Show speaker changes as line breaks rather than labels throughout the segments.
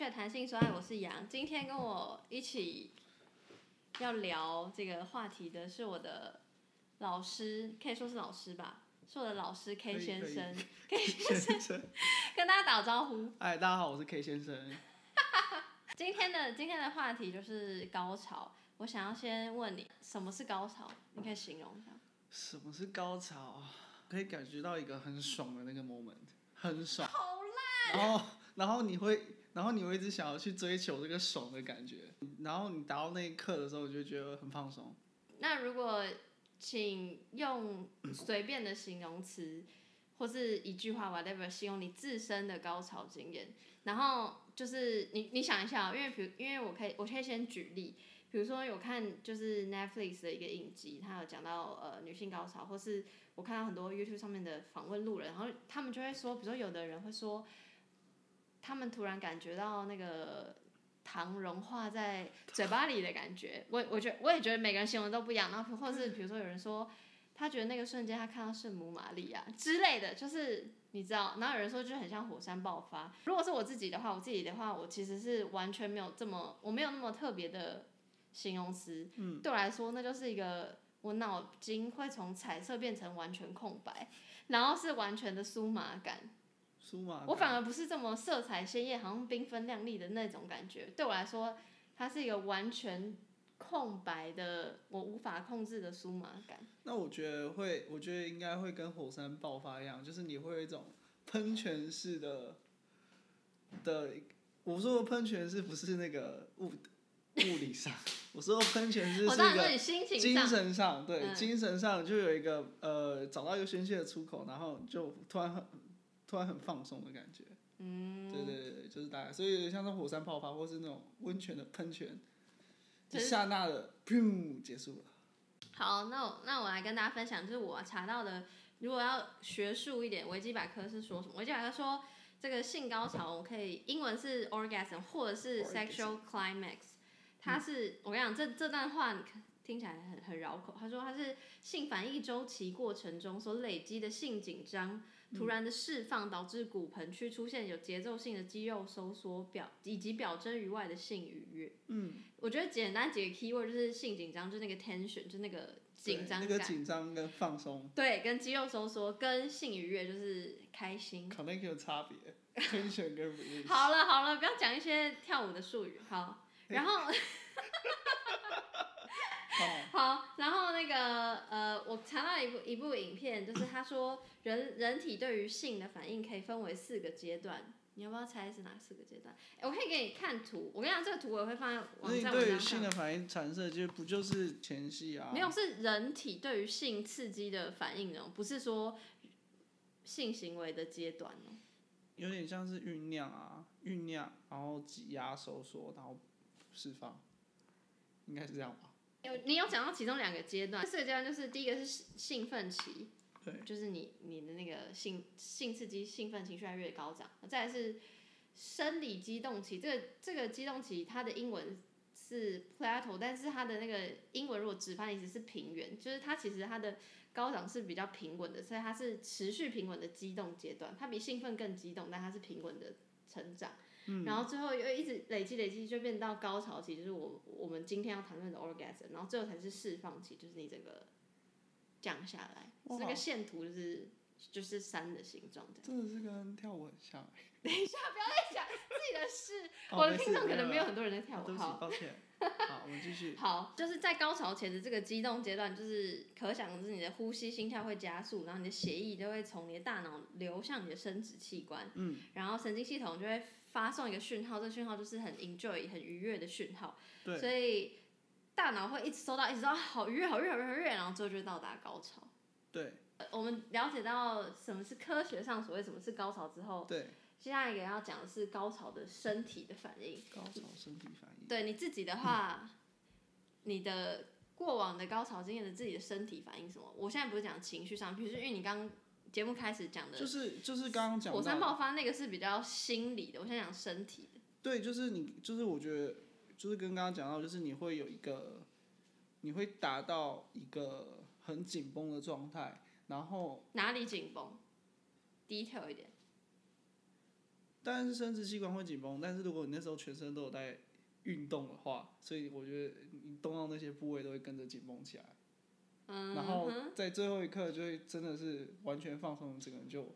学弹性说爱，我是杨。今天跟我一起要聊这个话题的是我的老师，可以说是老师吧，是我的老师 K 先生。
K 先生，
跟大家打招呼。
哎，大家好，我是 K 先生。
今天的今天的话题就是高潮。我想要先问你，什么是高潮？你可以形容一下。
什么是高潮？可以感觉到一个很爽的那个 moment，很爽。
好烂。
然后，然后你会，然后你会一直想要去追求这个爽的感觉。然后你达到那一刻的时候，你就觉得很放松。
那如果请用随便的形容词，或是一句话 whatever 形容你自身的高潮经验，然后就是你你想一下，因为比如因为我可以我可以先举例，比如说有看就是 Netflix 的一个影集，它有讲到呃女性高潮，或是我看到很多 YouTube 上面的访问路人，然后他们就会说，比如说有的人会说，他们突然感觉到那个糖融化在嘴巴里的感觉，我我觉得我也觉得每个人形容都不一样，然后或是比如说有人说。他觉得那个瞬间，他看到圣母玛利亚之类的，就是你知道，然后有人说就很像火山爆发。如果是我自己的话，我自己的话，我其实是完全没有这么，我没有那么特别的形容词。嗯，对我来说，那就是一个我脑筋会从彩色变成完全空白，然后是完全的酥麻感。
酥麻。
我反而不是这么色彩鲜艳，好像缤纷亮丽的那种感觉。对我来说，它是一个完全。空白的，我无法控制的舒麻感。
那我觉得会，我觉得应该会跟火山爆发一样，就是你会有一种喷泉式的的。我说的喷泉是不是那个物物理上？我说的喷泉是是一个精神上，对，精神上就有一个呃，找到一个宣泄的出口，然后就突然很突然很放松的感觉。嗯，对对对，就是大概，所以像那火山爆发，或是那种温泉的喷泉。一刹那的，砰，结束了。
好，那我那我来跟大家分享，就是我查到的，如果要学术一点，维基百科是说什么？维基百科说，这个性高潮，我可以英文是 orgasm，或者是 sexual climax。它是我跟你讲，这这段话听起来很很绕口。他说，它是性反应周期过程中所累积的性紧张。突然的释放导致骨盆区出现有节奏性的肌肉收缩，表以及表征于外的性愉悦。嗯，我觉得简单几个 key word 就是性紧张，就是那个 tension，就是那个紧张
感。那个紧张跟放松。
对，跟肌肉收缩，跟性愉悦就是开心。
可能有差别，tension 跟 release。
好了好了，不要讲一些跳舞的术语。好，然后。好，然后那个呃，我查到一部一部影片，就是他说人人体对于性的反应可以分为四个阶段，你要不要猜是哪四个阶段？哎，我可以给你看图，我跟你讲，这个图我会放在网上。
对于性的反应产生，就不就是前戏啊？
没有，是人体对于性刺激的反应哦，不是说性行为的阶段哦。
有点像是酝酿啊，酝酿，然后挤压、收缩，然后释放，应该是这样吧。
有你有讲到其中两个阶段，四个阶段就是第一个是兴奋期，
对，
就是你你的那个性性刺激、兴奋情绪越来越高涨。再来是生理激动期，这个这个激动期它的英文是 plateau，但是它的那个英文如果直翻意思是平原，就是它其实它的高涨是比较平稳的，所以它是持续平稳的激动阶段，它比兴奋更激动，但它是平稳的成长。然后最后又一直累积累积，就变到高潮期，就是我我们今天要谈论的 orgasm，然后最后才是释放期，就是你整个降下来，这个线图就是就是山的形状这
样。真的是跟跳舞很像。
等一下，不要再讲自己的事，我的听众可能没有很多人在跳舞。
好，抱歉。好，我们继续。
好，就是在高潮前的这个激动阶段，就是可想而知，你的呼吸、心跳会加速，然后你的血液就会从你的大脑流向你的生殖器官，嗯，然后神经系统就会。发送一个讯号，这个讯号就是很 enjoy、很愉悦的讯号，所以大脑会一直收到，一直到好愉悦、好愉悦、好愉悦，然后最后就到达高潮。
对，
我们了解到什么是科学上所谓什么是高潮之后，
对，
接下来一个要讲的是高潮的身体的反应。
高潮身体反应。
对你自己的话，你的过往的高潮经验的自己的身体反应什么？我现在不是讲情绪上，比如说因为你刚。节目开始讲的，
就是就是刚刚讲
火山爆发那个是比较心理的，我现在讲身体的。
对，就是你，就是我觉得，就是跟刚刚讲到，就是你会有一个，你会达到一个很紧绷的状态，然后
哪里紧绷？低调一点。
当然是生殖器官会紧绷，但是如果你那时候全身都有在运动的话，所以我觉得你动到那些部位都会跟着紧绷起来，
嗯
然后在最后一刻就会真的是完全放松，整个人就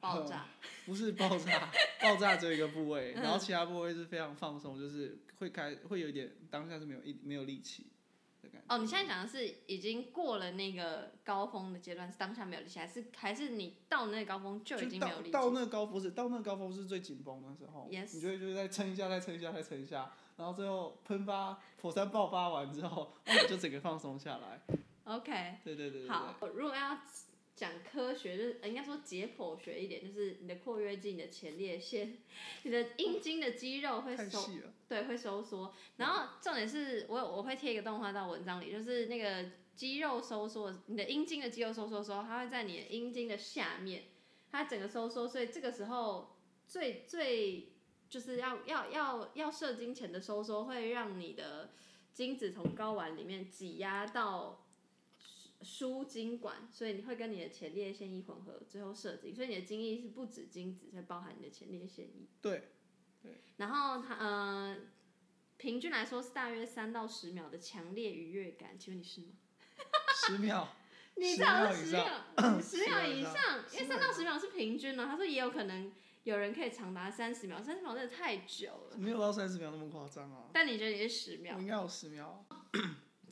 爆炸，
不是爆炸，爆炸只有一个部位，
嗯
然后其他部位是非常放松，就是会开会有一点当下是没有一没有力气的感觉。
哦，你现在讲的是已经过了那个高峰的阶段，是当下没有力气，还是还是你到那个高峰就已经没有力气？
到到那个高峰是到那个高峰是最紧绷的时候
Yes
你就会就是再撑一下，再撑一下，再撑一下，然后最后喷发火山爆发完之后，哦，你就整个放松下来。
OK，
对对对对对。
好，如果要讲科学，就是呃应该说解剖学一点，就是你的括约肌、你的前列腺、你的阴茎的肌肉会收，对，会收缩。然后重点是我我会贴一个动画到文章里，就是那个肌肉收缩，你的阴茎的肌肉收缩的时候，它会在你的阴茎的下面，它整个收缩，所以这个时候最最就是要要要要射精前的收缩，会让你的精子从睾丸里面挤压到输精管，所以你会跟你的前列腺液混合，最后射精。所以你的精液是不止精子，会包含你的前列腺液。
对，
然后它呃，平均来说是大约三到十秒的强烈愉悦感，请问你是吗？
十秒，
你
10
知道是十
秒以上，
十秒
以
以上，因为三到十秒是平均呢。他说也有可能有人可以长达三十秒，三十秒真的太久了。
没有到三十秒那么夸张啊，
但你觉得你是十秒
我？应该有十秒。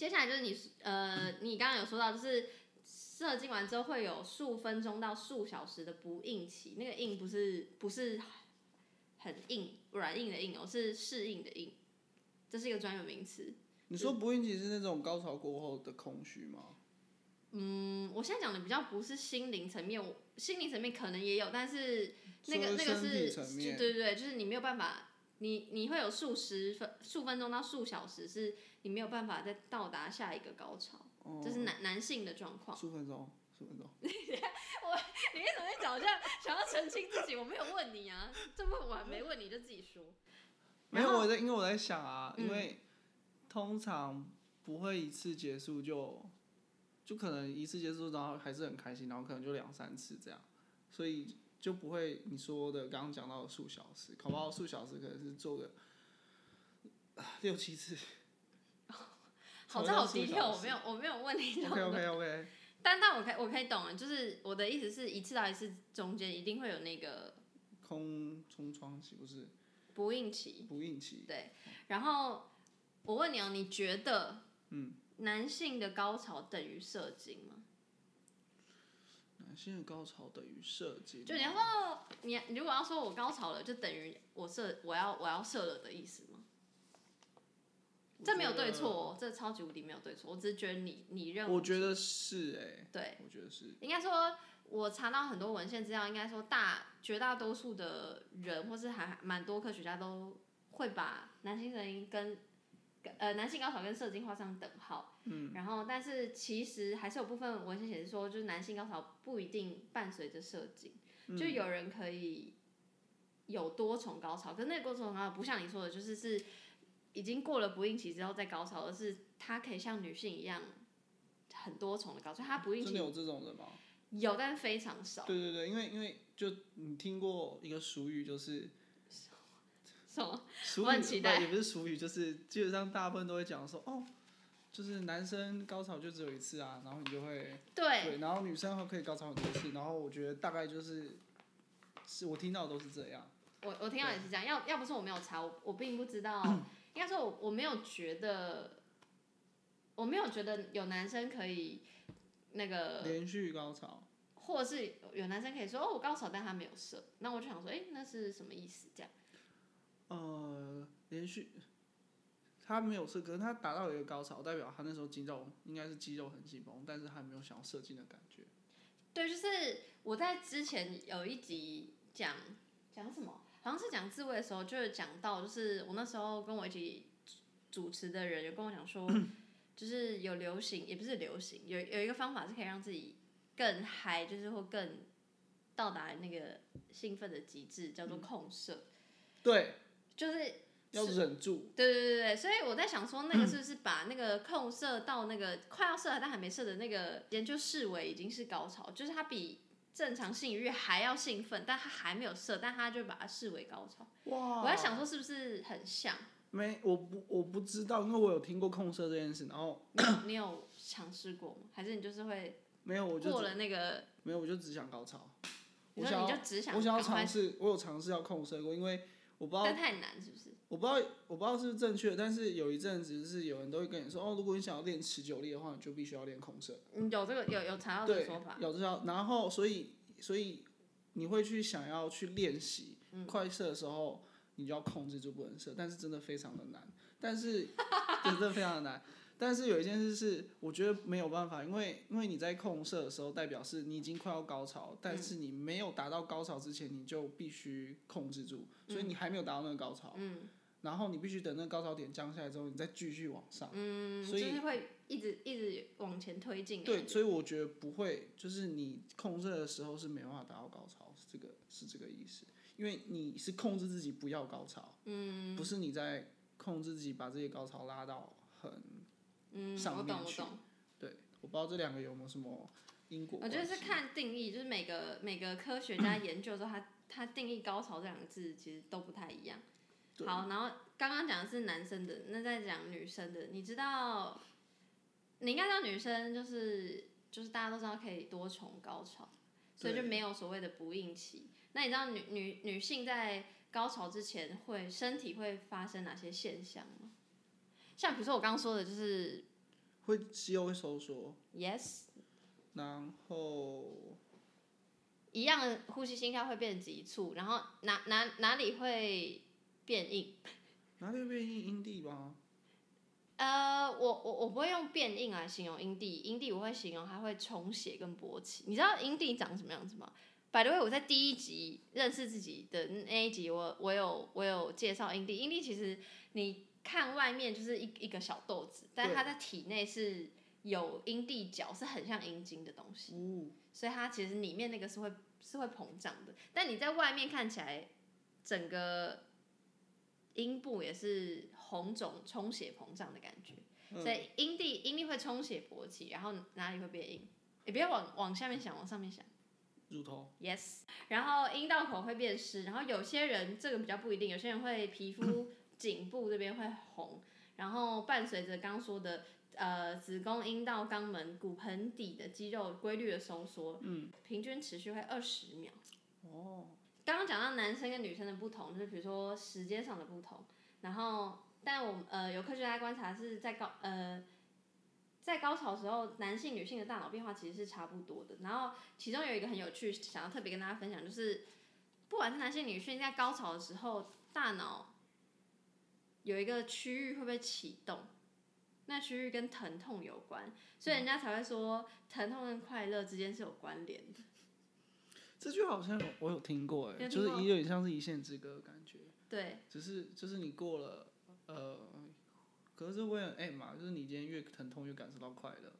接下来就是你呃，你刚刚有说到，就是射精完之后会有数分钟到数小时的不硬期，那个硬不是不是很硬软硬的硬哦，是适应的硬，这是一个专有名词。
你说不孕期是那种高潮过后的空虚吗？
嗯，我现在讲的比较不是心灵层面，我心灵层面可能也有，但是那个那个是，对对对，就是你没有办法，你你会有数十分数分钟到数小时，是你没有办法再到达下一个高潮，
哦
这是男男性的状况。
数分钟，数分钟。
你为什么会找这样想要澄清自己？我没有问你啊，这么我还没问你就自己说。
没有，我在，因为我在想啊，
嗯
因为通常不会一次结束就，就可能一次结束，然后还是很开心，然后可能就两三次这样，所以就不会你说的刚刚讲到的数小时，考不好数小时可能是做个啊六七次。
好，这好
数
detail，
小时
我没有我没有问你这种
OK OK OK，
但但我可以我可以懂了，就是我的意思是一次到一次中间一定会有那个
空冲窗期不是
不孕期。
不孕期，
对，然后我问你哦，你觉得
嗯，
男性的高潮等于射精吗？
男性的高潮等于射精，
就你要说你你如果要说我高潮了，就等于我射我要我要射了的意思吗？这没有对错哦，这超级无敌没有对错，我只是觉得你你认为
我觉得是哎、
对，
我觉得是，
应该说，我查到很多文献资料，应该说大绝大多数的人，或是还蛮多科学家都会把男性声音跟跟呃男性高潮跟射精画上等号。嗯。然后，但是其实还是有部分文献显示说，就是男性高潮不一定伴随着射精，就有人可以有多重高潮，可是那个多重高潮不像你说的，就是是已经过了不孕期之后再高潮，而是他可以像女性一样很多重的高潮，他不孕期
真的有这种人吗？
有，但非常少。
对对对，因为因为就你听过一个俗语，就是
什么？
俗语
我很期待
不也不是俗语，就是基本上大部分都会讲说，哦，就是男生高潮就只有一次啊，然后你就会
对，
然后女生可以高潮很多次，然后我觉得大概就是是我听到的都是这样，
我我听到也是这样。要要不是我没有查，我我并不知道。应该说我我没有觉得，我没有觉得有男生可以那个，
连续高潮，
或者是有男生可以说哦我高潮，但他没有射。那我就想说，哎、那是什么意思？这样。
呃，连续。他没有射，可是他达到了一个高潮，代表他那时候肌肉应该是肌肉很紧绷，但是他没有想要射精的感觉。
对，就是我在之前有一集讲讲什么，好像是讲自慰的时候，就是讲到，就是我那时候跟我一起主持的人有跟我讲说，就是有流行，也不是流行，有有一个方法是可以让自己更嗨，就是或更到达那个兴奋的极致，叫做控射，
对，
就是
要忍住。
对对对对，所以我在想说，那个是不是把那个控射到那个快要射了但还没射的那个，研究视为已经是高潮，就是它比正常性愉悦还要兴奋，但他还没有射，但他就把它视为高潮。
哇！
我在想说是不是很像？
没，我不我不知道，因为我有听过控射这件事，然后
你有你有尝试过吗？还是你就是会
没有，我就
过
只
了那个？
没有，我就只想高潮。我想要
你就只想
我想要尝试，我有尝试要控射过，因为我不知道
但太难是不是？
我不知道我不知道是不是正确，但是有一阵子是有人都会跟你说，哦，如果你想要练持久力的话，你就必须要练控射。
嗯，有这个有有查到这个
对
说法，，
有这条，然后所以所以你会去想要去练习
嗯
快射的时候，你就要控制住不能射，但是真的非常的难，但是 真的非常的难。但是有一件事是，我觉得没有办法，因为因为你在控射的时候，代表是你已经快要高潮，但是你没有达到高潮之前，你就必须控制住，所以你还没有达到那个高潮，
嗯。
然后你必须等那个高潮点降下来之后，你再继续往上。
嗯，
所以
就是会一直一直往前推进
对，所以我觉得不会，就是你控制的时候是没办法达到高潮，是这个是这个意思。因为你是控制自己不要高潮，嗯，不是你在控制自己把这些高潮拉到很，
嗯，我
上面去
懂我懂。
对，我不知道这两个有没有什么因果关系。
我觉得是看定义，就是每个每个科学家研究的时候，他他定义高潮这两个字其实都不太一样。
对
好，然后刚刚讲的是男生的，那再讲女生的，你知道，你应该知道女生就是就是大家都知道可以多重高潮，所以就没有所谓的不应期。那你知道女女女性在高潮之前会身体会发生哪些现象吗？像比如说我刚刚说的，就是
会肌肉会收缩
，yes，
然后
一样的呼吸心跳会变急促，然后哪哪哪里会变硬？
哪里会变硬阴蒂吗？
呃，我我我不会用变硬来形容阴蒂，阴蒂我会形容它会充血跟勃起。你知道阴蒂长什么样子吗？By the way，我在第一集认识自己的那一集我，我有我有介绍阴蒂。阴蒂其实你看外面就是一一个小豆子，但是它在体内是有阴蒂角，是很像阴茎的东西。
哦，
所以它其实里面那个是会是会膨胀的，但你在外面看起来，整个阴部也是红肿、充血、膨胀的感觉。
嗯
所以阴蒂阴蒂会充血勃起，然后哪里会变硬？你不要往往下面想，往上面想。
乳头
，Yes，然后阴道口会变湿，然后有些人这个比较不一定，有些人会皮肤颈部这边会红，然后伴随着刚刚说的呃子宫、阴道、肛门、骨盆底的肌肉规律的收缩，嗯，平均持续会二十秒。
哦，
刚刚讲到男生跟女生的不同，就是比如说时间上的不同，然后但我们呃有科学家观察是在高呃在高潮的时候，男性女性的大脑变化其实是差不多的。然后其中有一个很有趣，想要特别跟大家分享，就是不管是男性女性在高潮的时候，大脑有一个区域会被启动，那区域跟疼痛有关，所以人家才会说疼痛跟快乐之间是有关联的。
这句好像我有听过，哎，就是有点像是一线之隔的感觉。
对，
只是就是你过了，呃，可是为了 M 嘛，就是你今天越疼痛越感受到快乐。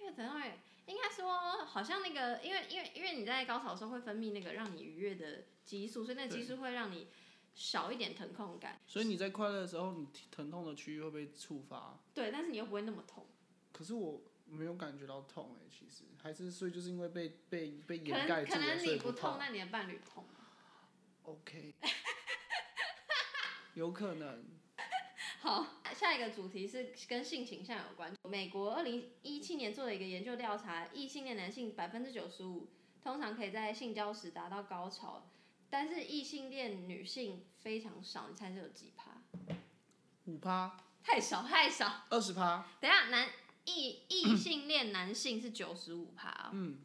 因为疼痛也应该说，好像那个，因为因为因为你在高潮的时候会分泌那个让你愉悦的激素，所以那个激素会让你少一点疼痛感。
所以你在快乐的时候，你疼痛的区域会被触发。
对，但是你又不会那么痛，
可是我没有感觉到痛哎、其实还是所以就是因为被被被
可
掩盖住了，
能可能
你不
痛，那你的伴侣痛。
OK，有可能。
好，下一个主题是跟性倾向有关。美国二零一七年做了一个研究调查，异性恋男性百分之九十五通常可以在性交时达到高潮，但是异性恋女性非常少。你猜这有几趴？
五趴，
太少太少。
二十趴，
等一下，男异异性恋男性是九十五趴，
嗯，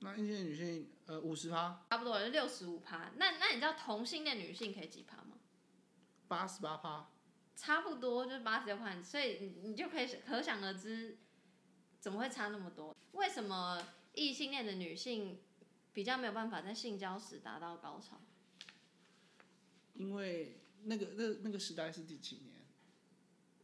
那一些女性呃五十趴，
差不多六十五趴。那那你知道同性恋女性可以几趴吗？
八十八趴，
差不多就是八十六趴，所以你你就可以可想而知，怎么会差那么多？为什么异性恋的女性比较没有办法在性交时达到高潮？
因为那个那那个时代是第几年？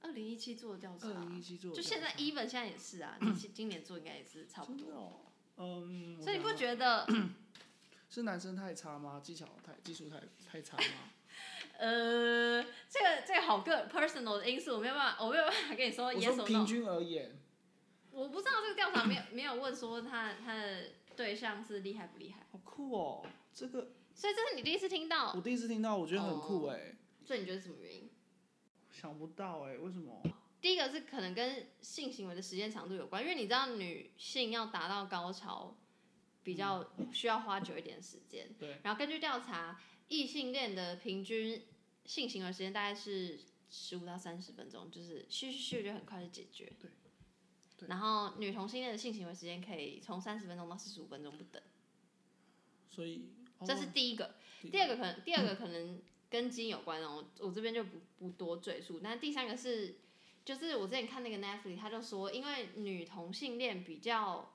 二零一七做的调查
二，零一七做的
就现在 even 现在也是啊，今今年做应该也是差不多。
嗯，
所以你不觉得？
是男生太差吗？技巧太技术太太差吗？
呃，这个这个好个 personal 的因素，我没有办法，我没有办法跟你说
我说平。均而言，
我不知道这个调查没有没有问说他他的对象是厉害不厉害，
好酷哦！这个
所以这是你第一次听到，
我第一次听到，我觉得很酷
哦
哎、
所以你觉得是什么原因？
想不到哎、为什么？
第一个是可能跟性行为的时间长度有关，因为你知道女性要达到高潮比较需要花久一点时间。
对。
然后根据调查，异性恋的平均性行为时间大概是十五到三十分钟，就是咻咻咻就很快就解决。
对。对
然后女同性恋的性行为时间可以从三十分钟到四十五分钟不等，
所以
这是
哦
第一个。
第
第二个可能，第二个可能跟基因有关哦，我我这边就不不多赘述。那第三个是，就是我之前看那个 Netflix，他就说，因为女同性恋比较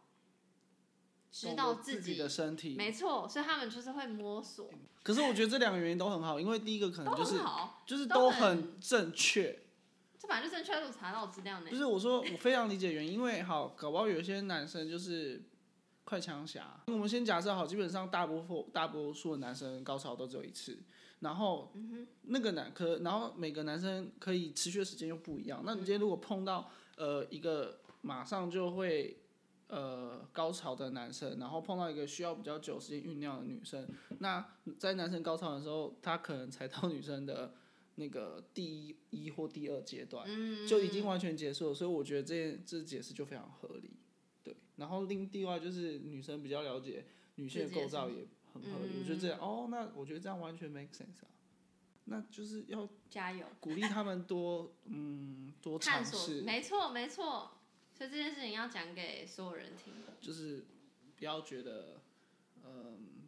知
懂
道
得自
己，
的身体，
没错，所以他们就是会摸索，
可是我觉得这两个原因都很好，因为第一个可能就是。就是
都很
正确，
这反正就正确路查到资料呢
不。是我说我非常理解原因，因为好搞不好有一些男生就是快枪侠，我们先假设好，基本上大部分大多数的男生高潮都只有一次，然后那个男可然后每个男生可以持续的时间又不一样，那你今天如果碰到呃一个马上就会。呃，高潮的男生，然后碰到一个需要比较久时间酝酿的女生，那在男生高潮的时候，他可能才到女生的那个第一一或第二阶段，
嗯，
就已经完全结束了，所以我觉得这件这解释就非常合理。对，然后另另外就是女生比较了解女性的构造也很合理，
嗯
我觉得这样哦，那我觉得这样完全 make sense 啊。那就是要
加油，
鼓励他们多嗯多
探索，
尝试，
没错没错。所以这件事情要讲给所有人听。
就是不要觉得嗯，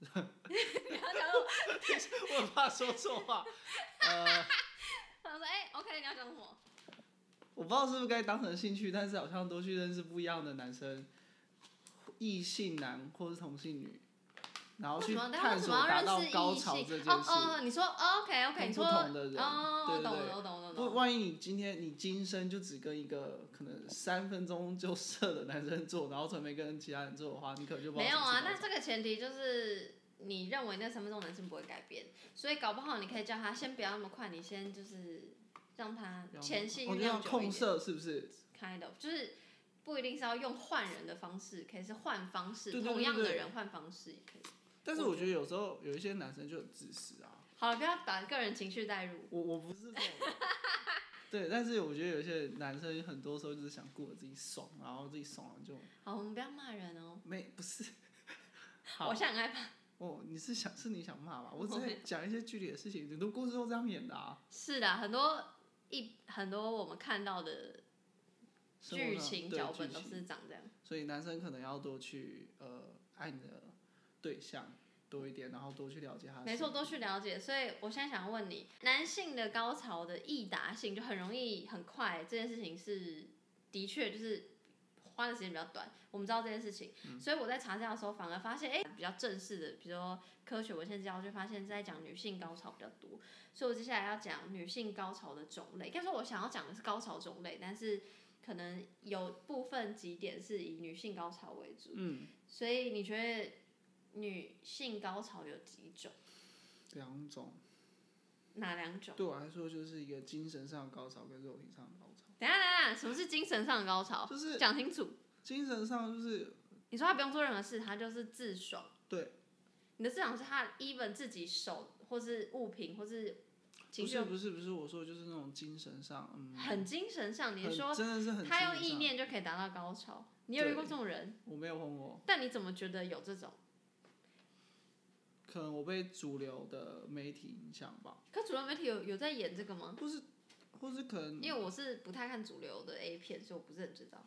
你要讲什么？
我很怕说错话，呃，
他说：“哎、o k 你要讲什么？
我不知道是不是该当成兴趣，但是好像多去认识不一样的男生，异性男或是同性女，然后去探索
为什么要
达到
认识异
高潮
性？
这件事。
哦哦，你说、哦、OK OK，你说
同的人
哦，我懂
对对对
我懂我懂我
不，万一你今天你今生就只跟一个可能三分钟就射的男生做，然后从没跟其他人做的话，你可能就不
没有啊，那这个前提就是你认为那三分钟男生不会改变，所以搞不好你可以叫他先不要那么快，你先就是让他前戏酝
我就要
酿久
控射是不是
？，kind of 就是不一定是要用换人的方式，可以是换方式，
对对对
同样的人换方式也可以。
但是我觉得有时候有一些男生就很自私啊，
好了，不要把个人情绪带入。
我我不是这种人。对，但是我觉得有些男生很多时候就是想顾着自己爽，然后自己爽了就
好，我们不要骂人哦。
没不是。好
我现在很害怕。
哦，你是想是你想骂吧？我只是讲一些具体的事情，很多故事都这样演的啊。
是的，很多一很多我们看到的剧情脚本都是长这样。
所以男生可能要多去呃爱你的对象多一点，然后多去了解他
没错，多去了解。所以我现在想问你，男性的高潮的易达性就很容易很快，这件事情是的确就是花的时间比较短。我们知道这件事情，
嗯
所以我在查资料的时候反而发现，哎、比较正式的，比如说科学文献资料，就发现在讲女性高潮比较多。所以我接下来要讲女性高潮的种类。应该说，我想要讲的是高潮种类，但是可能有部分几点是以女性高潮为主。
嗯，
所以你觉得女性高潮有几种？
两种
哪两种？
对我来说就是一个精神上的高潮跟肉体上的高潮。
等一下等一下，什么是精神上的高潮？
就是
讲清楚。
精神上就是
你说他不用做任何事，他就是自爽。
对。
你的自爽是他 even 自己手或是物品或是情绪
不是不是不是，我说的就是那种精神上，嗯，
很精神上，你说
真的是很
他用意念就可以达到高潮，你有遇过这种人？
我没有碰过，
但你怎么觉得有这种？
可能我被主流的媒体影响吧，
可主流媒体有有在演这个吗？
或是或是可能
因为我是不太看主流的 A 片，所以我不是很知道。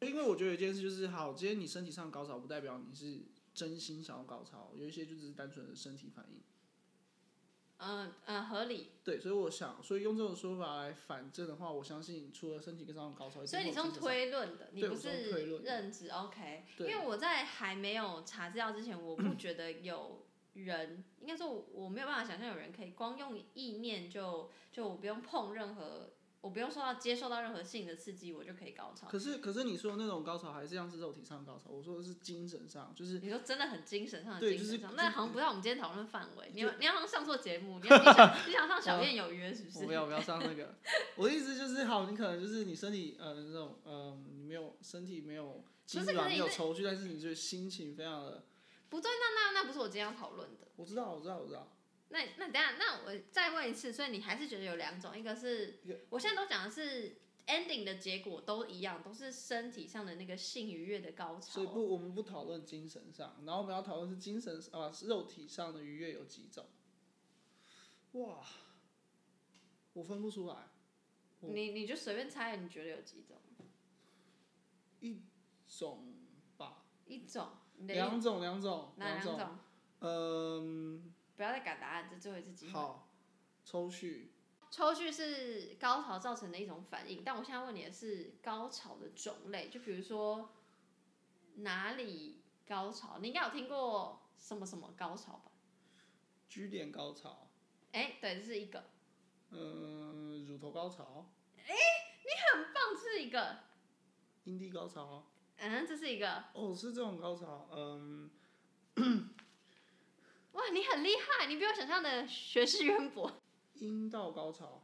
因为我觉得有一件事就是，好，今天你身体上高潮，不代表你是真心想要高潮，有一些就只是单纯的身体反应。
嗯嗯，合理。
对，所以我想，所以用这种说法来反证的话，我相信除了身体上的高潮，
所以你是用推论的，你不
是
认知，OK？因为我在还没有查资料之前，我不 觉得有人，应该说我我没有办法想象有人可以光用意念就就我不用碰任何我不用受到接受到任何性的刺激，我就可以高潮。
可是可是你说的那种高潮还是像是肉体上的高潮，我说的是精神上，就是
你说真的很精神上的精神上，那好像不在我们今天讨论范围。你要你好像上错节目，你要 你想你想上小燕有约是不是？
我不要不要上那个。我的意思就是，好，你可能就是你身体呃那种呃你没有身体没有精
是
没有
你
抽搐，但是你就心情非常的，
不对，那那那不是我今天要讨论的。
我知道我知道我知道，
那那等下，那我再问一次，所以你还是觉得有两种，一个是我现在都讲的是 ending 的结果都一样，都是身体上的那个性愉悦的高潮。
所以不我们不讨论精神上，然后我们要讨论是精神啊肉体上的愉悦有几种。哇，我分不出来，
你你就随便猜，你觉得有几种？
一种吧，
一种，
两种两种
两种？
嗯，
不要再改答案，这最后一次机会。
好，抽蓄。
抽蓄是高潮造成的一种反应，但我现在问你的是高潮的种类，就比如说哪里高潮，你应该有听过什么什么高潮吧
？G 点高潮，
哎、对，这是一个，
嗯，乳头高潮，哎，你
很棒，这是一个，
阴蒂高潮，
嗯，这是一个，
哦，是这种高潮，嗯，
哇，你很厉害，你比我想象的学识渊博。
阴道高潮，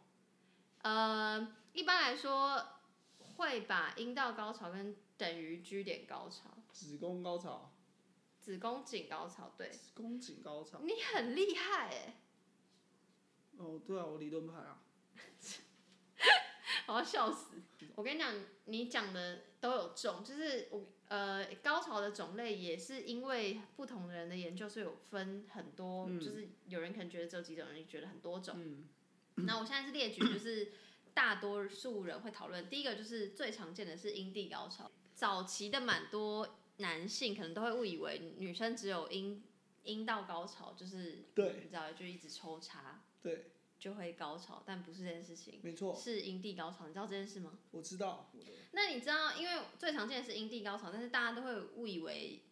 呃，一般来说会把阴道高潮跟等于 G 点高潮，
子宫高潮，
子宫颈高潮，对，
子宫颈高潮，
你很厉害哎，
哦，对啊，我理论派啊，
我要笑死。我跟你讲，你讲的都有中，就是我呃高潮的种类也是因为不同的人的研究，所以有分很多，
嗯
就是有人可能觉得只有几种，有人觉得很多种。
嗯，
那我现在是列举，就是大多数人会讨论。第一个就是最常见的是阴蒂高潮，早期的蛮多男性可能都会误以为女生只有阴阴道高潮，就是
对
你知道就一直抽插
对，
就会高潮，但不是这件事情，
没错，
是阴蒂高潮，你知道这件事吗？
我知道，
那你知道，因为最常见的是阴蒂高潮，但是大家都会误以为，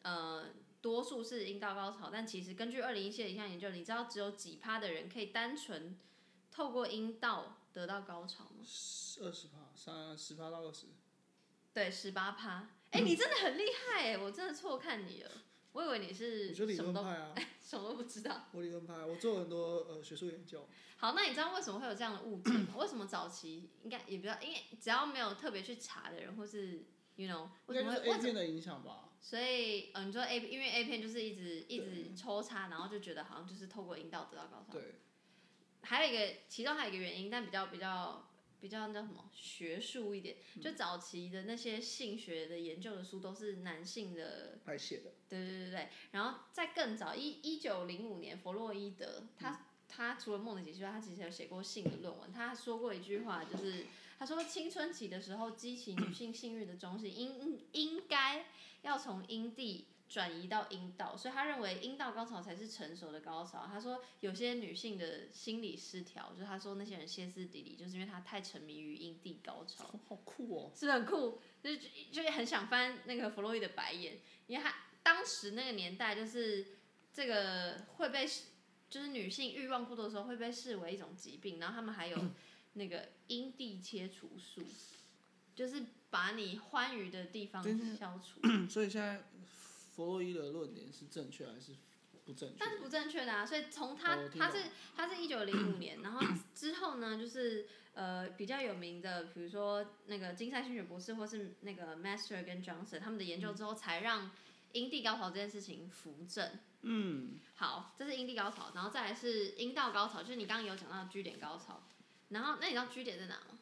呃，多数是阴道高潮，但其实根据二零一七的一项研究，你知道只有几趴的人可以单纯透过阴道得到高潮吗？
二十趴，三十趴到二十，
对，十八趴。哎、你真的很厉害哎，我真的错看你了，我以为你是
我就理
什么都
论派啊，
什么都不知道。
我理论派，我做了很多呃学术研究，
好，那你知道为什么会有这样的误解吗？为什么早期应该也不要，因为只要没有特别去查的人，或是 you know，为什么会为
A 片的影响吧，
所以，呃，你说 A，因为 A 片就是一直一直抽插，然后就觉得好像就是透过引导得到高潮。
对，
还有一个，其中还有一个原因，但比较比较比较那叫什么学术一点，就早期的那些性学的研究的书都是男性的，
来写的，
对对对对。然后在更早一一九零五年，弗洛伊德他、他除了梦的解析外，他其实有写过性的论文，他说过一句话，就是他说青春期的时候激起女性性欲的中心应应应该要从阴蒂转移到阴道，所以他认为阴道高潮才是成熟的高潮。他说有些女性的心理失调，就是他说那些人歇斯底里，就是因为他太沉迷于阴蒂高潮。
好好酷哦，
是很酷，就是就是很想翻那个弗洛伊的白眼，因为他当时那个年代就是这个会被就是女性欲望过多的时候会被视为一种疾病，然后他们还有那个阴蒂切除术，就是把你欢愉的地方消除，
所以现在弗洛伊德论点是正确还是不正确
但？是不正确的啊，所以从他、他是他是一九零五年，然后之后呢，就是呃比较有名的，比如说那个金赛勋爵博士或是那个 Master 跟 Johnson 他们的研究之后，才让阴蒂高潮这件事情扶正。
嗯，
好，这是阴蒂高潮，然后再来是阴道高潮，就是你刚刚有讲到的 G 点高潮。然后，那你知道 G 点在哪吗？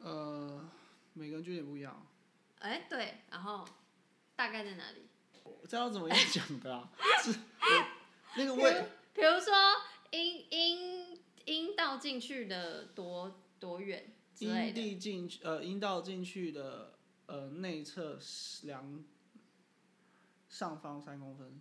呃，每个人据点不一样，
哎，对，然后大概在哪里？
这要怎么样讲的啊？是那个位
比如说阴阴阴道进去的多多远之类的。
阴蒂进去呃阴道进去的呃内侧两上方三公分，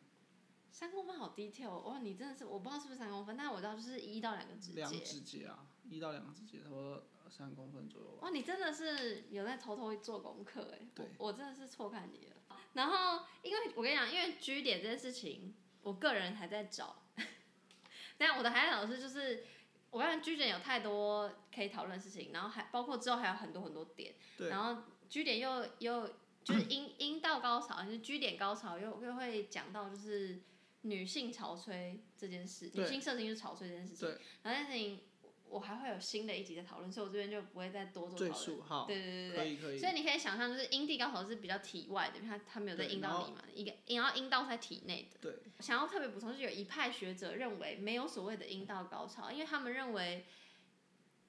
三公分好 detail 哦哇！你真的是我不知道是不是三公分，但是我知道就是一到两个指
两
节。
指节啊，一到两个指节，差不多三公分左右吧。
哇，你真的是有在偷偷做功课哎！
对
我，我真的是错看你了。然后，因为我跟你讲，因为 G 点这件事情，我个人还在找。但我的还在找的是，就是我发现居点有太多可以讨论的事情，然后还包括之后还有很多很多点，
对，
然后居点又又就是阴阴道高潮，就是居点高潮又又会讲到就是女性潮吹这件事，女性射精就是潮吹这件事情，
对，
然后那件事情我还会有新的一集在讨论，所以我这边就不会再多做
赘
讨论。
述好，
对对对对
可以可以
所，以你可以想象，就是阴蒂高潮是比较体外的，因为它它没有在阴道里嘛，一个然后阴道是在体内的。
对，
想要特别补充，就是有一派学者认为没有所谓的阴道高潮，因为他们认为，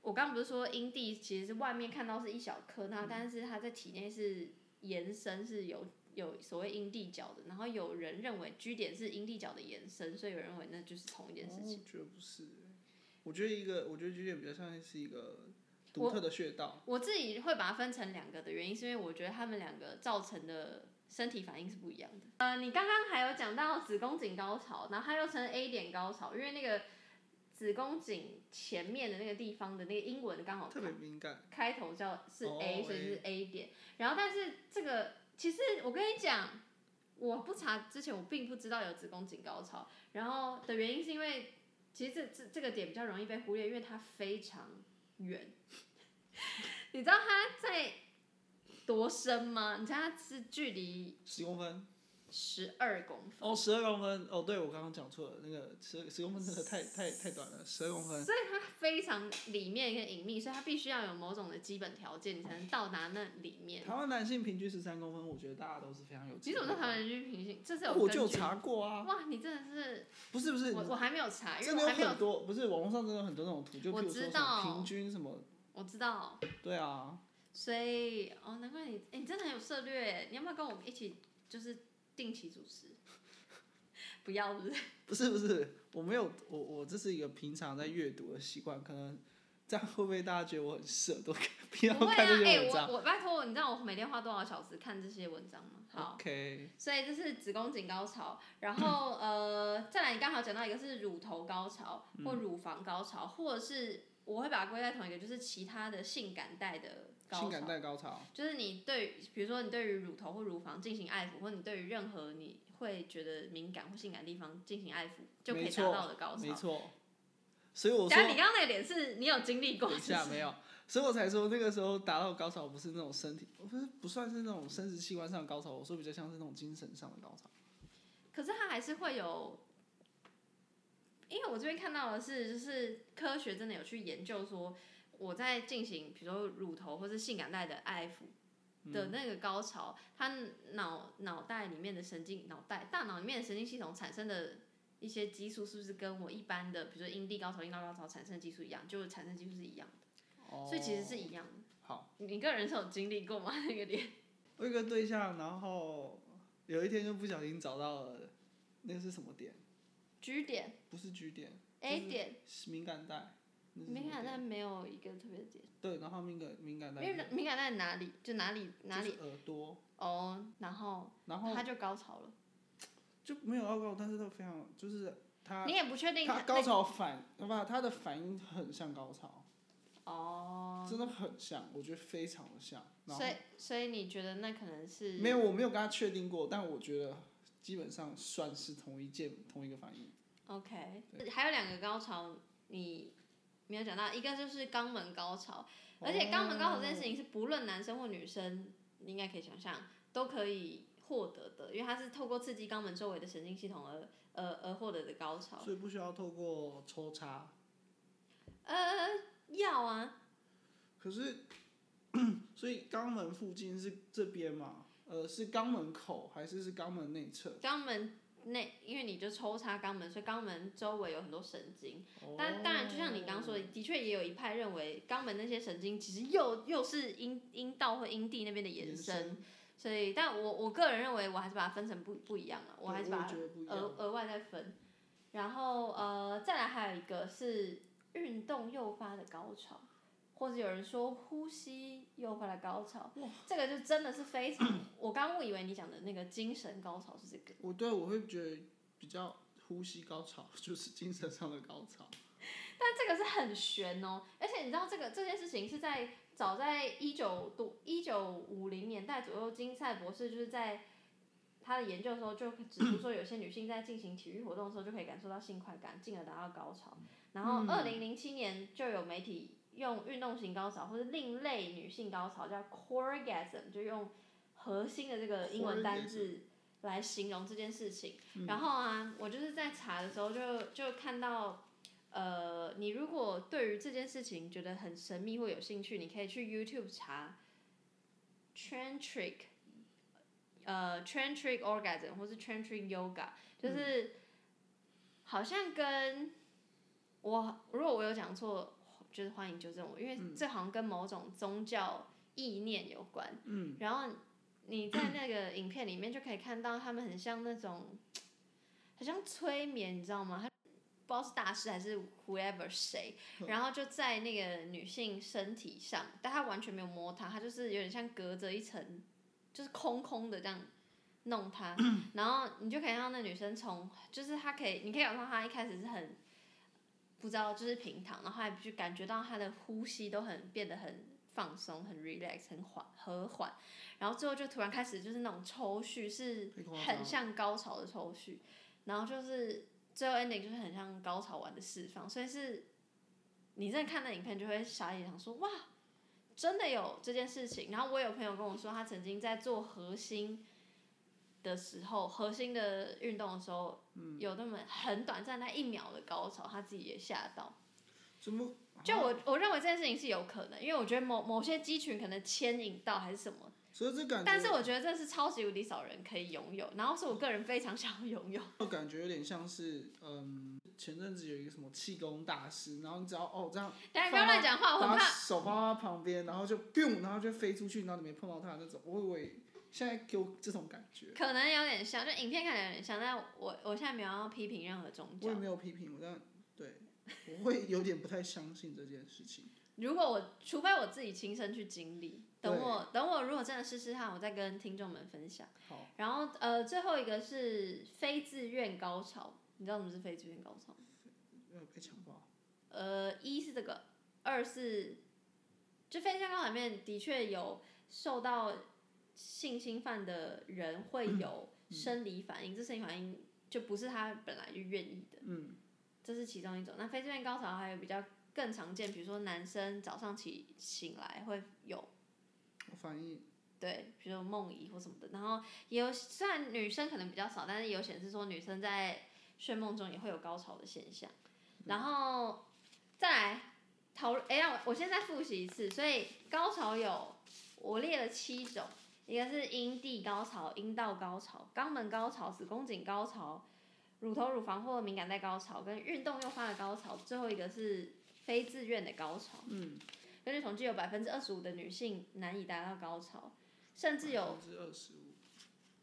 我刚刚不是说阴蒂其实是外面看到是一小颗，那但是它在体内是延伸，是有有所谓阴蒂角的。然后有人认为 G 点是阴蒂角的延伸，所以有人认为那就是同一件事情。
哦我觉得不是，我觉得一个，我觉得居点比较像是一个独特的穴道，
我自己会把它分成两个的原因，是因为我觉得他们两个造成的身体反应是不一样的。呃，你刚刚还有讲到子宫颈高潮，然后它又称 A 点高潮，因为那个子宫颈前面的那个地方的那个英文刚好
特别敏感，
开头叫是
哦
A，、所以是 A 点。然后但是这个其实我跟你讲，我不查之前我并不知道有子宫颈高潮，然后的原因是因为其实这这这个点比较容易被忽略，因为它非常远。你知道它在多深吗？你知道它是距离
十公分，
十二公分。
哦，十二公分，哦，对我刚刚讲错了，那个十十公分真的太太太短了，十二公分，
所以它非常里面跟隐秘，所以它必须要有某种的基本条件，你才能到达那里面。
台湾男性平均十三公分，我觉得大家都是非常有
你。怎么知道台湾平均？这是有
我就查过啊，
哇，你真的是，
不是不是，
我我还没有查，因为我还没有
很，多，不是网络上真的有很多那种图，就
我
譬如说平均什么，
我知道，
对啊，
所以哦，难怪你，哎、你真的很有策略，你要不要跟我们一起就是定期主持？不要是不是？
不是不是，我没有，我我这是一个平常在阅读的习惯，可能这样会不会大家觉得我很色，都平常
不会
看这
啊，哎、
些文章
我我拜托，你知道我每天花多少小时看这些文章吗？好。
？OK，
所以这是子宫颈高潮，然后 呃，再来你刚好讲到一个是乳头高潮或乳房高潮，或者是我会把它归在同一个，就是其他的性感带的高潮
性感。带高潮，
就是你对，比如说你对于乳头或乳房进行爱抚，或你对于任何你会觉得敏感或性感的地方进行爱抚，就可以达到的高潮。
没错。所以我说，
你刚刚那个点是你有经历过
等一下没有，所以我才说那个时候达到高潮不是那种身体，不是不算是那种生殖器官上的高潮，我说比较像是那种精神上的高潮。
可是它还是会有，因为我这边看到的是，就是科学真的有去研究说，我在进行比如说乳头或是性感带的爱抚的那个高潮，他脑脑袋里面的神经脑袋大脑里面的神经系统产生的一些激素，是不是跟我一般的比如说阴蒂高潮、阴道高潮产生的激素一样？就是产生激素是一样的，
哦，
所以其实是一样的。
好。
你个人是有经历过吗？那个点？
我有一个对象，然后有一天就不小心找到了那个是什么点
？G 点、
不是 G 点
A 点，
是敏感带。
敏感
点
带没有一个特别的点。
对，然后敏感敏感带
因为敏感带哪里就哪里哪里
就是耳朵，
哦，然后
然后
他就高潮了。
就没有要高，但是他非常就是他
你也不确定
他高潮反，不，他的反应很像高潮，
哦，
真的很像，我觉得非常的像。
所以所以你觉得那可能是
没有，我没有跟他确定过，但我觉得基本上算是同一件同一个反应。
OK？还有两个高潮你没有讲到，一个就是肛门高潮，而且肛门高潮这件事情是不论男生或女生，你应该可以想象都可以获得的，因为它是透过刺激肛门周围的神经系统而而而获得的高潮。
所以不需要透过抽插。
呃，要啊，
可是，所以肛门附近是这边嘛？呃，是肛门口还是是肛门内侧？
肛门内，因为你就抽插肛门，所以肛门周围有很多神经。
哦
但当然，就像你刚刚说的，的确也有一派认为肛门那些神经其实又又是阴阴道或阴蒂那边的延伸，所以，但我我个人认为，我还是把它分成不不一样了，我还是把它。额额外再分。然后呃，再来还有一个是运动诱发的高潮，或者有人说呼吸诱发了高潮，这个就真的是非常，我刚刚误以为你讲的那个精神高潮是这个。
我对我会觉得比较呼吸高潮，就是精神上的高潮。
但这个是很悬哦，而且你知道这个这件事情是在早在一九多一九五零年代左右，金赛博士就是在他的研究的时候就指出说，有些女性在进行体育活动的时候就可以感受到性快感，进而达到高潮。然后二零零七年就有媒体用运动型高潮或是另类女性高潮叫 coregasm，就用核心的这个英文单字来形容这件事情。然后啊，我就是在查的时候就就看到。呃，你如果对于这件事情觉得很神秘或有兴趣，你可以去 YouTube 查 trantric 呃 trantric Orgasm 或是 trantric Yoga，就是好像跟我如果我有讲错，就是欢迎纠正我，因为这好像跟某种宗教意念有关。嗯。然后你在那个影片里面就可以看到，他们很像那种，很像催眠，你知道吗？他不知道是大师还是 whoever 谁，然后就在那个女性身体上，但他完全没有摸她，他就是有点像隔着一层，就是空空的这样弄她，然后你就可以让那女生从，就是她可以，你可以感受到她一开始是很不知道就是平躺，然后还就感觉到他的呼吸都很变得很放松，很 relax，很缓和缓，然后最后就突然开始就是那种抽蓄，是很像高潮的抽蓄，然后就是。最后 ending 就是很像高潮完的释放，所以是，你在看那影片就会傻眼，想说哇，真的有这件事情。然后我有朋友跟我说，他曾经在做核心的时候，核心的运动的时候，有那么很短暂那一秒的高潮，他自己也吓到。
怎么？
就我我认为这件事情是有可能，因为我觉得某某些肌群可能牵引到还是什么。
所以这感觉，
但是我觉得这是超级无敌少人可以拥有，然后是我个人非常想要拥有。
就感觉有点像是，嗯，前阵子有一个什么气功大师，然后你只要哦这样，
不要乱讲话，我怕
手放到旁边，然后就 boom，然后就飞出去，然后你没碰到他那种，我以为现在给我这种感觉，
可能有点像，就影片看起来有点像，但我我现在没有要批评任何宗教，
我也没有批评，我但对，我会有点不太相信这件事情。
如果我，除非我自己亲身去经历，等我等我如果真的试试看，我再跟听众们分享。
好。
然后呃，最后一个是非自愿高潮，你知道什么是非自愿高潮？
呃，被强暴。
呃，一是这个，二是，就非自愿高潮里面的确有受到性侵犯的人会有生理反应，这生理反应就不是他本来就愿意的。嗯。这是其中一种。那非自愿高潮还有比较。更常见，比如说男生早上起醒来会有
反应，
对，比如说梦遗或什么的，然后也有，虽然女生可能比较少，但是有显示说女生在睡梦中也会有高潮的现象。然后再来讨论，哎，我我现在复习一次，所以高潮有我列了七种，一个是阴蒂高潮、阴道高潮、肛门高潮、子宫颈高潮、乳头、乳房或敏感带高潮跟运动诱发的高潮，最后一个是。非自愿的高潮，嗯，根据统计，有百分之二十五的女性难以达到高潮，甚至有
百分之二十五，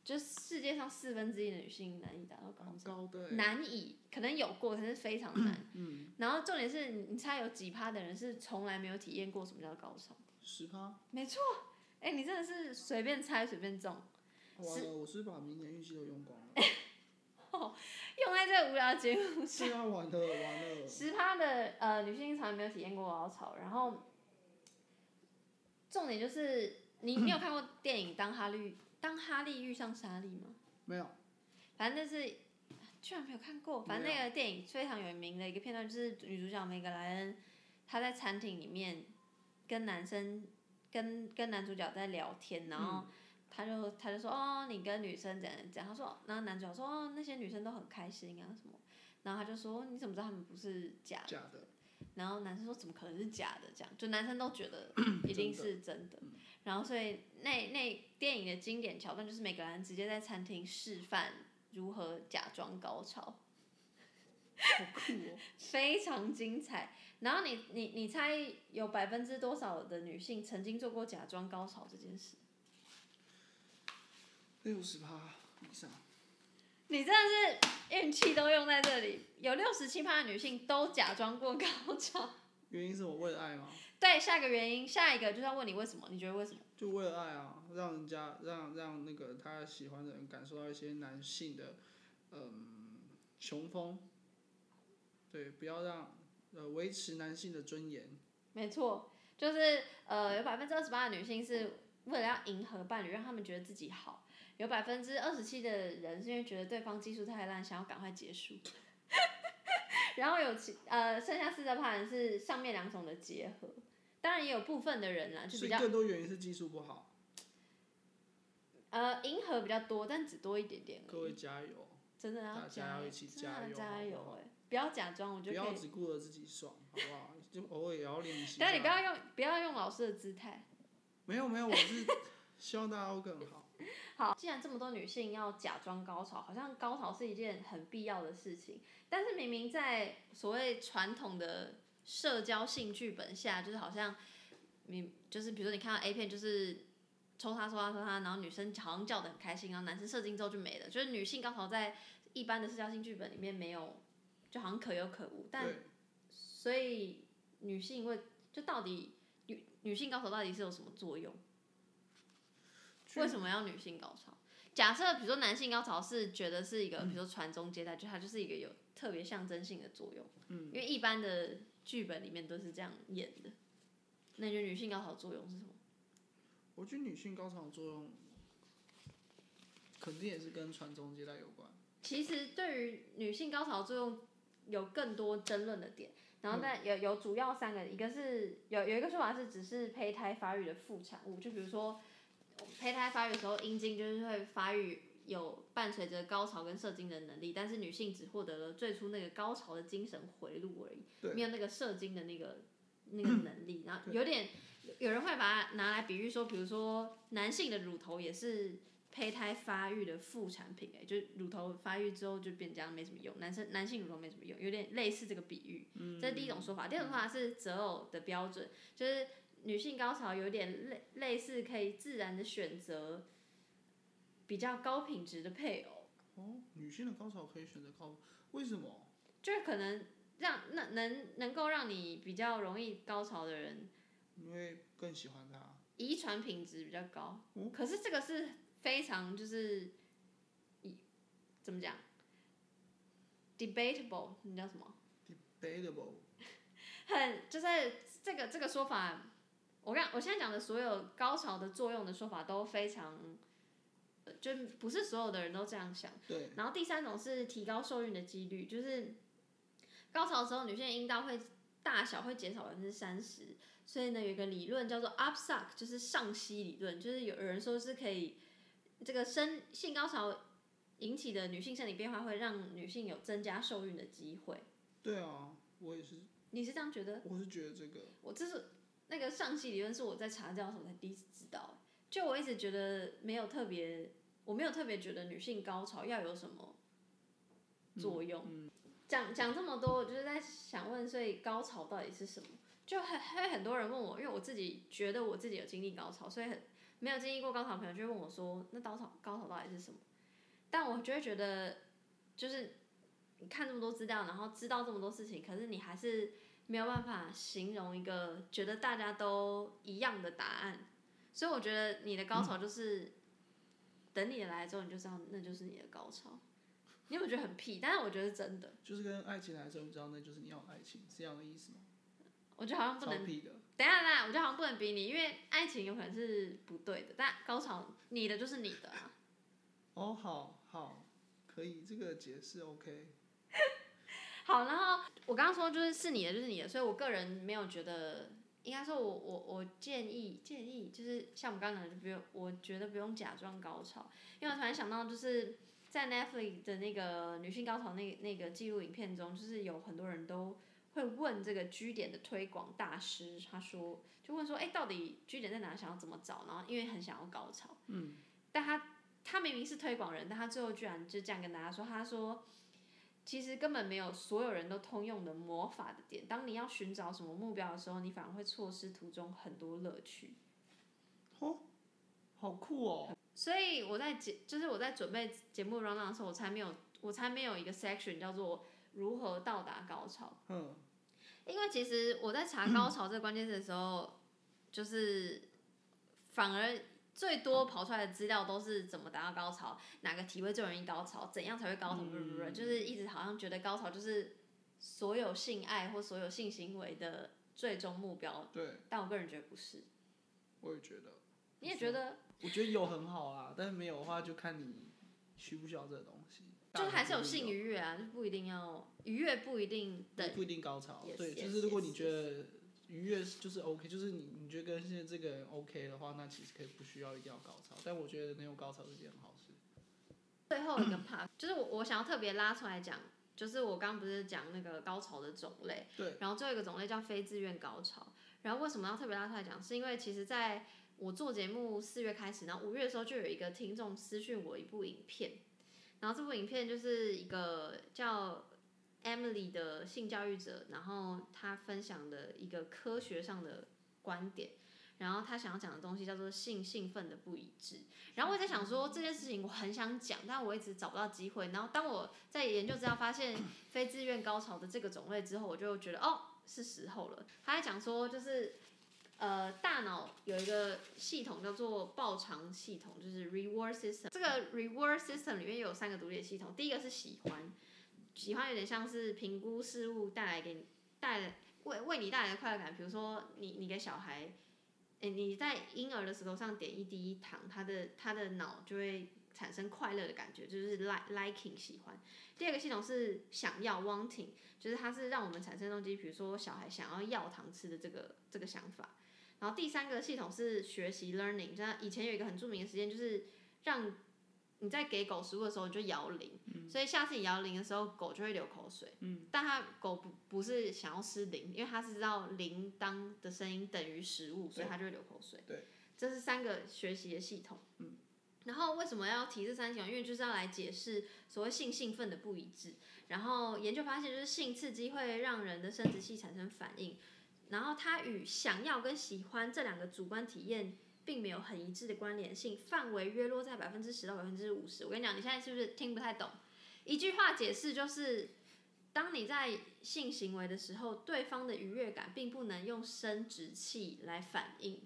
就世界上四分之一的女性难以达到高潮，
高
难以，可能有过，但是非常难，嗯，然后重点是你猜有几趴的人是从来没有体验过什么叫高潮？
十趴？
没错，哎，你真的是随便猜随便中，
完了，我是把明年运气都用光了。
用在这个无聊节目
上。是啊，完了完了。
十趴的呃女性从来没有体验过高潮，然后重点就是你你有看过电影《当哈利当哈利遇上莎莉》吗？
没有。
反正就是居然没有看过，反正那个电影非常有名的一个片段就是女主角梅格莱恩她在餐厅里面跟男生跟跟男主角在聊天，然后。他就他就说哦，你跟女生怎样怎样？他说，然后男主角说哦，那些女生都很开心啊什么。然后他就说你怎么知道他们不是假的？
假的。
然后男生说怎么可能是假的？这样就男生都觉得 一定是真的。然后所以那那电影的经典桥段就是每个人直接在餐厅示范如何假装高潮。
好酷哦！
非常精彩。然后你你你猜有百分之多少的女性曾经做过假装高潮这件事？
六十趴以上，
你真的是运气都用在这里。有六十七趴的女性都假装过高潮。
原因是我为了爱吗？
对，下一个原因，下一个就是要问你为什么？你觉得为什么？
就为了爱啊，让人家让让那个他喜欢的人感受到一些男性的嗯雄风。对，不要让呃维持男性的尊严。
没错，就是呃有百分之二十八的女性是为了要迎合伴侣，让他们觉得自己好。有百分之二十七的人是因为觉得对方技术太烂，想要赶快结束。然后有其呃剩下四十趴人是上面两种的结合，当然也有部分的人啦，就比较
更多原因是技术不好。
呃迎合比较多，但只多一点点。
各位加油，
真的要
大家要
油
一起
真的要
加油
加油哎！不要假装，我
不
觉得可以。
要只顾着自己爽，好不好？就偶尔也要练习。
但你不要用不要用老师的姿态。
没有没有，我是 希望大家都更好。
好，既然这么多女性要假装高潮，好像高潮是一件很必要的事情，但是明明在所谓传统的社交性剧本下，就是好像你就是比如说你看到 A 片，就是抽他抽他抽他，然后女生好像叫的很开心，然后男生射精之后就没了，就是女性高潮在一般的社交性剧本里面没有，就好像可有可无，但，所以女性会就到底女女性高潮到底是有什么作用？为什么要女性高潮？假设比如说男性高潮是觉得是一个，比如说传宗接代，就它就是一个有特别象征性的作用。嗯，因为一般的剧本里面都是这样演的。那你觉得女性高潮作用是什么？
我觉得女性高潮的作用肯定也是跟传宗接代有关。
其实对于女性高潮作用有更多争论的点，然后但有有主要三个，一个是有有一个说法是只是胚胎发育的副产物，就比如说胚胎发育的时候，阴茎就是会发育有伴随着高潮跟射精的能力，但是女性只获得了最初那个高潮的精神回路而已，没有那个射精的那个那个能力，然后有点有人会把它拿来比喻说，比如说男性的乳头也是。胚胎发育的副产品、哎，就是乳头发育之后就变这样，没什么用。男生男性乳头没什么用，有点类似这个比喻。嗯，这是第一种说法。第二种说法是择偶的标准，就是女性高潮有点类类似可以自然的选择比较高品质的配偶，
哦，女性的高潮可以选择高，为什么？
就是可能让那能能够让你比较容易高潮的人，
因为更喜欢他。
遗传品质比较高。可是这个是非常就是，以怎么讲，debatable，你叫什么
？Debatable，
很就是这个这个说法，我刚我现在讲的所有高潮的作用的说法都非常，呃就不是所有的人都这样想。
对，
然后第三种是提高受孕的几率，就是高潮的时候女性的阴道会大小会减少百分之三十，所以呢有一个理论叫做 upsuck，就是上吸理论，就是有有人说是可以这个生性高潮引起的女性生理变化会让女性有增加受孕的机会。
对啊，我也是，
你是这样觉得？
我是觉得这个，
我这是那个上戏理论是我在查资料的时候才第一次知道，就我一直觉得没有特别，我没有特别觉得女性高潮要有什么作用。讲讲这么多，我就是在想问，所以高潮到底是什么？就很会很多人问我，因为我自己觉得我自己有经历高潮，所以很没有经历过高潮的朋友就会问我说，那高潮高潮到底是什么？但我就会觉得，就是你看这么多资料，然后知道这么多事情，可是你还是没有办法形容一个觉得大家都一样的答案，所以我觉得你的高潮就是、等你的来之后，你就知道那就是你的高潮。你有没有觉得很屁？但是我觉得是真的，
就是跟爱情来的时候，你知道那就是你要爱情，是这样的意思吗？
我觉得好像不能
屁的，
等下，等一下，我觉得好像不能比你，因为爱情有可能是不对的，但高潮你的就是你的啊。
哦，好好，可以，这个解释 OK。
好，然后我刚刚说就是是你的就是你的，所以我个人没有觉得，应该说我我我建议建议就是像我们刚刚讲的，就不用，我觉得不用假装高潮，因为我突然想到就是在 Netflix 的那个女性高潮那那个记录影片中，就是有很多人都会问这个居点的推广大师，他说就问说，哎，到底居点在哪？想要怎么找？然后因为很想要高潮，嗯，但他他明明是推广人，但他最后居然就这样跟大家说，他说。其实根本没有所有人都通用的魔法的点。当你要寻找什么目标的时候，你反而会错失途中很多乐趣。
哦，好酷哦！
所以我在节，就是我在准备节目 round 的时候，我才没有，我才没有一个 section 叫做如何到达高潮。
嗯，
因为其实我在查高潮这个关键字的时候，就是反而最多跑出来的资料都是怎么达到高潮，哪个体位最容易高潮，怎样才会高潮，就是一直好像觉得高潮就是所有性爱或所有性行为的最终目标，
对，
但我个人觉得不是。
我也觉得。
你也觉得
我觉得有很好啊，但是没有的话就看你需不需要这个东西。
就还是有
性
性愉悦啊，就不一定要愉悦，不一定等
不一定高潮。
Yes,
对
，yes,
就是如果你觉得愉悦就是 OK，就是你你觉得跟现在这个人 OK 的话，那其实可以不需要一定要高潮。但我觉得能有高潮是件好事。
最后一个 part 就是我我想要特别拉出来讲，就是我刚刚不是讲那个高潮的种类，
对，
然后最后一个种类叫非自愿高潮。然后为什么要特别拉出来讲？是因为其实在我做节目四月开始，然后五月的时候就有一个听众私讯我一部影片，然后这部影片就是一个叫 Emily 的性教育者，然后他分享的一个科学上的观点。然后他想要讲的东西叫做性兴奋的不一致，然后我在想说这件事情我很想讲，但我一直找不到机会。然后当我在研究资料发现非自愿高潮的这个种类之后，我就觉得哦是时候了。他在讲说就是呃大脑有一个系统叫做报偿系统，就是 reward system。这个 reward system 里面有三个独立的系统，第一个是喜欢，喜欢有点像是评估事物带来给你带来为为你带来的快乐感，比如说你你给小孩。诶，你在婴儿的舌头上点一滴糖，他的他的脑就会产生快乐的感觉，就是 like liking 喜欢。第二个系统是想要 wanting，就是它是让我们产生动机，比如说小孩想要要糖吃的这个这个想法。然后第三个系统是学习 learning，像以前有一个很著名的实验，就是让你在给狗食物的时候你就摇铃，所以下次你摇铃的时候狗就会流口水。嗯，但它狗不不是想要吃铃，因为它是知道铃铛的声音等于食物，所以它就会流口水。
对，
这是三个学习的系统。嗯，然后为什么要提这三系统？因为就是要来解释所谓性兴奋的不一致。然后研究发现，就是性刺激会让人的生殖器产生反应，然后它与想要跟喜欢这两个主观体验。并没有很一致的关联性，范围约落在百分之十到百分之五十。我跟你讲，你现在是不是听不太懂？一句话解释就是，当你在性行为的时候，对方的愉悦感并不能用生殖器来反应。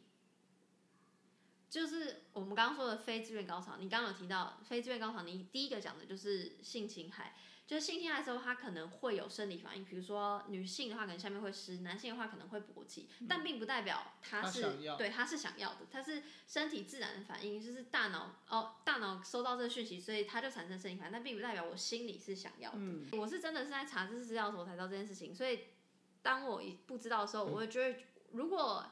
就是我们刚刚说的非自愿高潮，你刚刚有提到非自愿高潮，你第一个讲的就是性侵害。就是性侵害的时候，他可能会有生理反应，比如说女性的话可能下面会湿，男性的话可能会勃起，但并不代表他是
他想要
对他是想要的，他是身体自然的反应，就是大脑哦大脑收到这个讯息，所以他就产生生理反应，但并不代表我心里是想要的。我是真的是在查这资料的时候才知道这件事情，所以当我一不知道的时候，我会觉得如果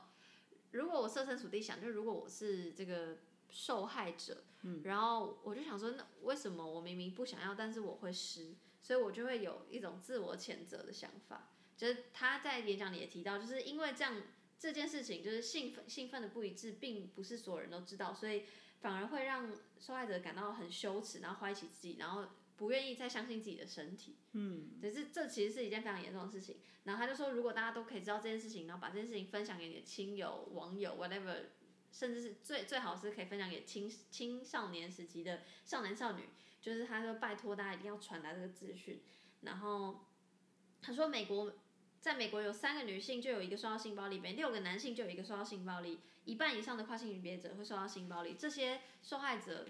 如果我设身处地想，就如果我是这个受害者，然后我就想说，那为什么我明明不想要，但是我会湿？所以我就会有一种自我谴责的想法。就是他在演讲里也提到，就是因为这样这件事情，就是兴奋兴奋的不一致，并不是所有人都知道，所以反而会让受害者感到很羞耻，然后怀疑起自己，然后不愿意再相信自己的身体。嗯，只是这其实是一件非常严重的事情。然后他就说，如果大家都可以知道这件事情，然后把这件事情分享给你的亲友、网友，whatever，甚至是最最好是可以分享给青青少年时期的少男少女。就是他说拜托大家一定要传达这个资讯，然后他说美国在美国有三个女性就有一个受到性暴力，每六个男性就有一个受到性暴力，一半以上的跨性别者会受到性暴力，这些受害者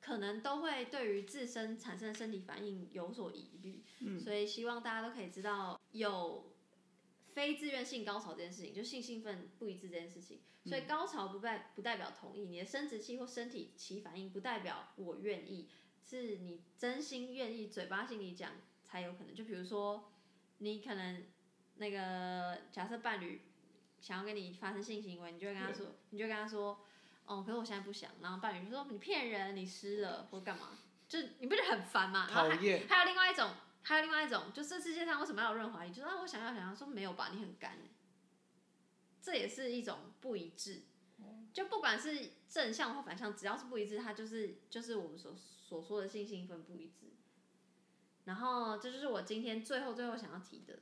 可能都会对于自身产生的身体反应有所疑虑，所以希望大家都可以知道有非自愿性高潮这件事情，就性兴奋不一致这件事情。所以高潮不代不代表同意，你的生殖器或身体起反应不代表我愿意，是你真心愿意，嘴巴心里讲才有可能。就比如说，你可能那个假设伴侣想要跟你发生性行为，你就会跟他说，你就会跟他说，哦，可是我现在不想。然后伴侣就说你骗人，你湿了或干嘛，就你不觉得很烦吗？然后还
讨厌
还有另外一种，还有另外一种，就这世界上为什么要有润滑液？就是啊，我想要想要说没有吧，你很干。这也是一种不一致，就不管是正向或反向，只要是不一致，它就是就是我们所所说的性兴奋不一致。然后这就是我今天最后最后想要提的。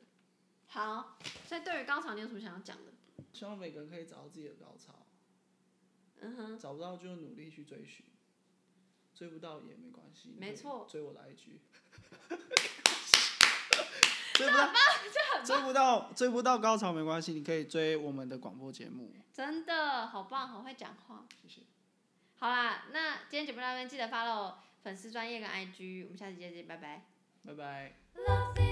好，所以对于高潮，你有什么想要讲的？
希望每个人可以找到自己的高潮，
嗯哼，
找不到就努力去追寻，追不到也没关系。
没错
追我的 IG。追不到，追不到，追不到高潮没关系，你可以追我们的广播节目。
真的好棒，好会讲话。
谢谢。
好啦，那今天节目到这边，记得 follow 粉丝专业跟 IG，我们下期见，拜拜。
拜拜。